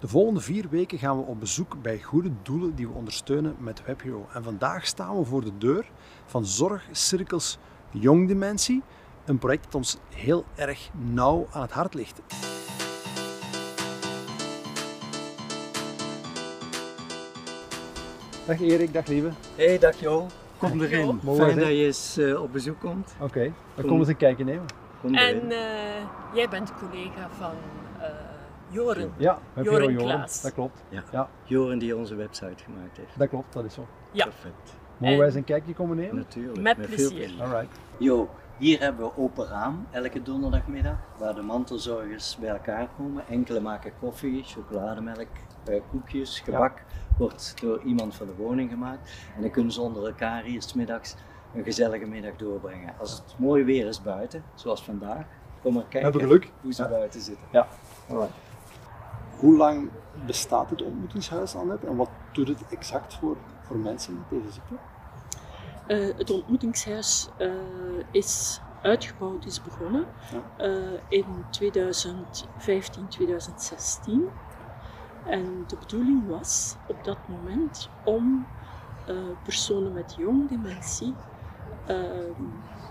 De volgende vier weken gaan we op bezoek bij goede doelen die we ondersteunen met WebHero. En vandaag staan we voor de deur van Zorgcirkels Jongdementie, een project dat ons heel erg nauw aan het hart ligt. Dag Erik, dag lieve. Hey, dag Jo. Kom Dag, erin. Jo. Fijn dat je eens eh, op bezoek komt. Oké, dan Kom. komen we eens een kijkje nemen. Kom. En eh, jij bent collega van Joren. Ja, Joren Joren, Klaas. dat klopt. Ja. Ja, Joren die onze website gemaakt heeft. dat klopt, dat is zo. Ja. Perfect. Mogen En- wij eens een kijkje komen nemen? Natuurlijk. Met veel plezier. Alright. Jo, hier hebben we open raam elke donderdagmiddag, waar de mantelzorgers bij elkaar komen. Enkele maken koffie, chocolademelk, eh, koekjes, gebak. Wordt door iemand van de woning gemaakt. En dan kunnen ze onder elkaar hier 's middags een gezellige middag doorbrengen. Als het mooi weer is buiten, zoals vandaag, kom maar kijken Hebben geluk? hoe ze Ja. buiten zitten. Ja, alright. Hoe lang bestaat het ontmoetingshuis al net en wat doet het exact voor, voor mensen met deze ziekte? Eh, het ontmoetingshuis eh, is uitgebouwd, is begonnen Ja. eh, in 2015, 2016. En de bedoeling was op dat moment om personen met jong dementie eh,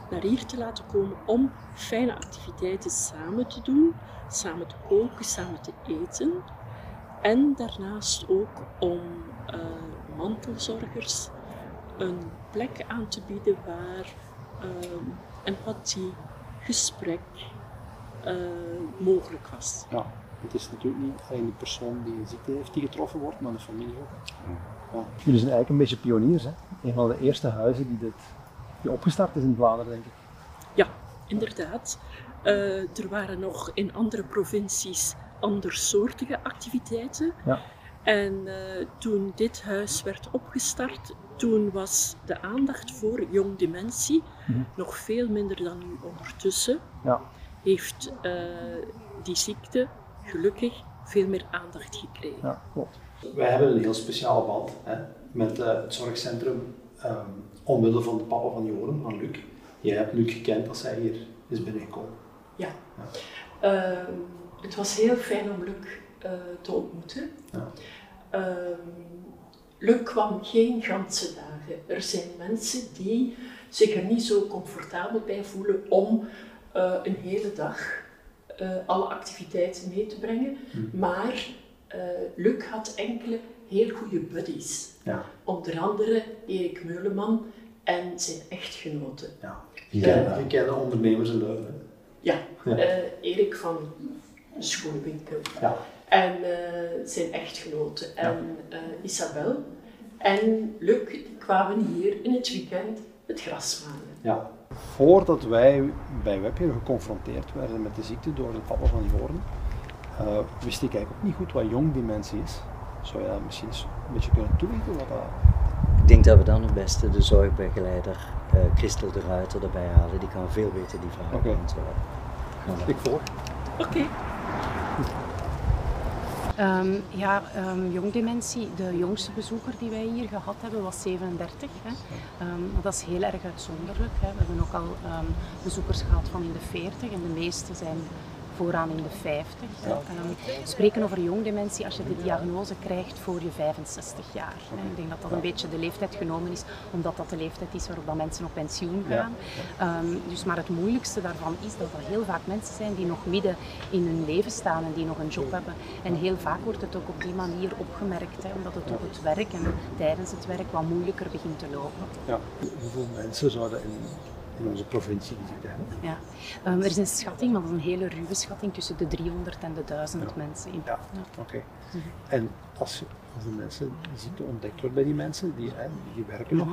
naar hier te laten komen om fijne activiteiten samen te doen, samen te koken, samen te eten. En daarnaast ook om eh, mantelzorgers een plek aan te bieden waar ehm, empathie, gesprek eh, mogelijk was. Ja, het is natuurlijk niet alleen de persoon die een ziekte heeft die getroffen wordt, maar de familie ook. Ja. Jullie zijn eigenlijk een beetje pioniers, hè? Een van de eerste huizen die, dit, die opgestart is in Vlaanderen, denk ik. Ja, inderdaad. Eh, er waren nog in andere provincies andersoortige activiteiten. Ja. En eh, toen dit huis werd opgestart, toen was de aandacht voor jong dementie Mhm. nog veel minder dan nu ondertussen. Ja. Heeft eh, die ziekte gelukkig veel meer aandacht gekregen. Ja, klopt. Wij hebben een heel speciale band hè, met het zorgcentrum ehm omwille van de papa van Joren, van Luc. Jij hebt Luc gekend als hij hier is binnengekomen. Ja. Ehm, het was heel fijn om Luc eh, te ontmoeten. Ja. Ehm, Luc kwam geen ganse dagen. Er zijn mensen die zich er niet zo comfortabel bij voelen om eh, een hele dag eh, alle activiteiten mee te brengen. Hm. Maar Luc had enkele heel goede buddies. Ja. Onder andere Erik Meuleman en zijn echtgenote. Ja. Ja. Gekende ondernemers in Leuven. Ja, Ja. eh, Erik van schoenwinkel. Ja. En eh, zijn echtgenote en eh, Isabel. En Luc die kwamen hier in het weekend het gras maaien. Ja. Voordat wij bij WebHero geconfronteerd werden met de ziekte door de papa van Joren, eh, wist ik eigenlijk ook niet goed wat jong dementie is. Zou je misschien eens een beetje kunnen toelichten? Wat dat... Ik denk dat we dan het beste de zorgbegeleider eh Christel de Ruiter erbij halen. Die kan veel beter die vraag beantwoorden. Gaan we. Ik volg. Oké. Ehm, ja, ehm, jongdementie. De jongste bezoeker die wij hier gehad hebben was 37. Hè. Ehm, dat is heel erg uitzonderlijk. Hè. We hebben ook al ehm, bezoekers gehad van in de 40 en de meeste zijn vooraan in de 50. hè. Ehm, we spreken over jongdementie als je de diagnose krijgt voor je 65 jaar. Ik denk dat dat een beetje de leeftijd genomen is, omdat dat de leeftijd is waarop dat mensen op pensioen Ja. gaan. Ehm, dus maar het moeilijkste daarvan is dat er heel vaak mensen zijn die nog midden in hun leven staan en die nog een job hebben. En heel vaak wordt het ook op die manier opgemerkt, hè, omdat het op het werk en tijdens het werk wat moeilijker begint te lopen. Ja. Hoeveel mensen zouden in, in onze provincie die? Ja. Ehm, er is een schatting, maar dat is een hele ruwe schatting, tussen de 300 en de 1000 Ja. mensen. In. Ja, oké. En als, je- als de mensen die ziekte ontdekt wordt bij die mensen, die, hè, die werken nog,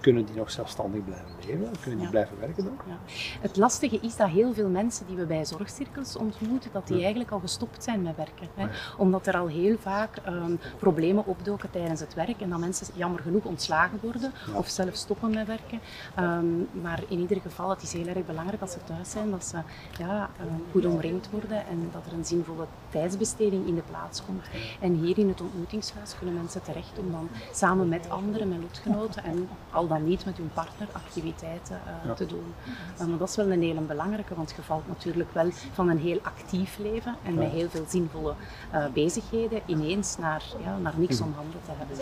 kunnen die nog zelfstandig blijven leven? Kunnen die Ja. blijven werken dan? Ja. Het lastige is dat heel veel mensen die we bij zorgcirkels ontmoeten, dat die Ja. eigenlijk al gestopt zijn met werken. Hè? Ah, Omdat er al heel vaak ehm, problemen opdoken tijdens het werk en dat mensen jammer genoeg ontslagen worden of zelf stoppen met werken. Ehm, maar in ieder geval, het is heel erg belangrijk als ze thuis zijn, dat ze ja, ehm, goed omringd worden en dat er een zinvolle tijdsbesteding in de plaats komt. En hier in het ontmoetingshuis kunnen mensen terecht om dan samen met anderen, met lotgenoten en al dan niet met hun partner activiteiten eh, Ja. te doen. Eh, maar dat is wel een hele belangrijke, want je valt natuurlijk wel van een heel actief leven en met heel veel zinvolle eh, bezigheden ineens naar, ja, naar niks om handen te hebben.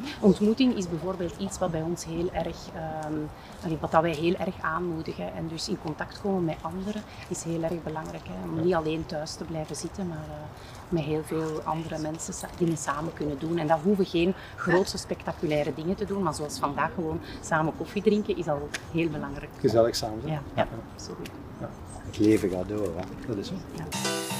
Ja. Ontmoeting is bijvoorbeeld iets wat bij ons heel erg, ehm, wat dat wij heel erg aanmoedigen. En dus in contact komen met anderen is heel erg belangrijk. Hè? Om niet alleen thuis te blijven zitten, maar eh, met heel veel andere mensen dingen samen kunnen doen. En dat hoeven geen grootse spectaculaire dingen te doen, maar zoals vandaag gewoon samen koffie drinken is al heel belangrijk. Gezellig samen zijn. Ja, ja, absoluut. Het leven gaat door. Hè. Dat is zo. Ja.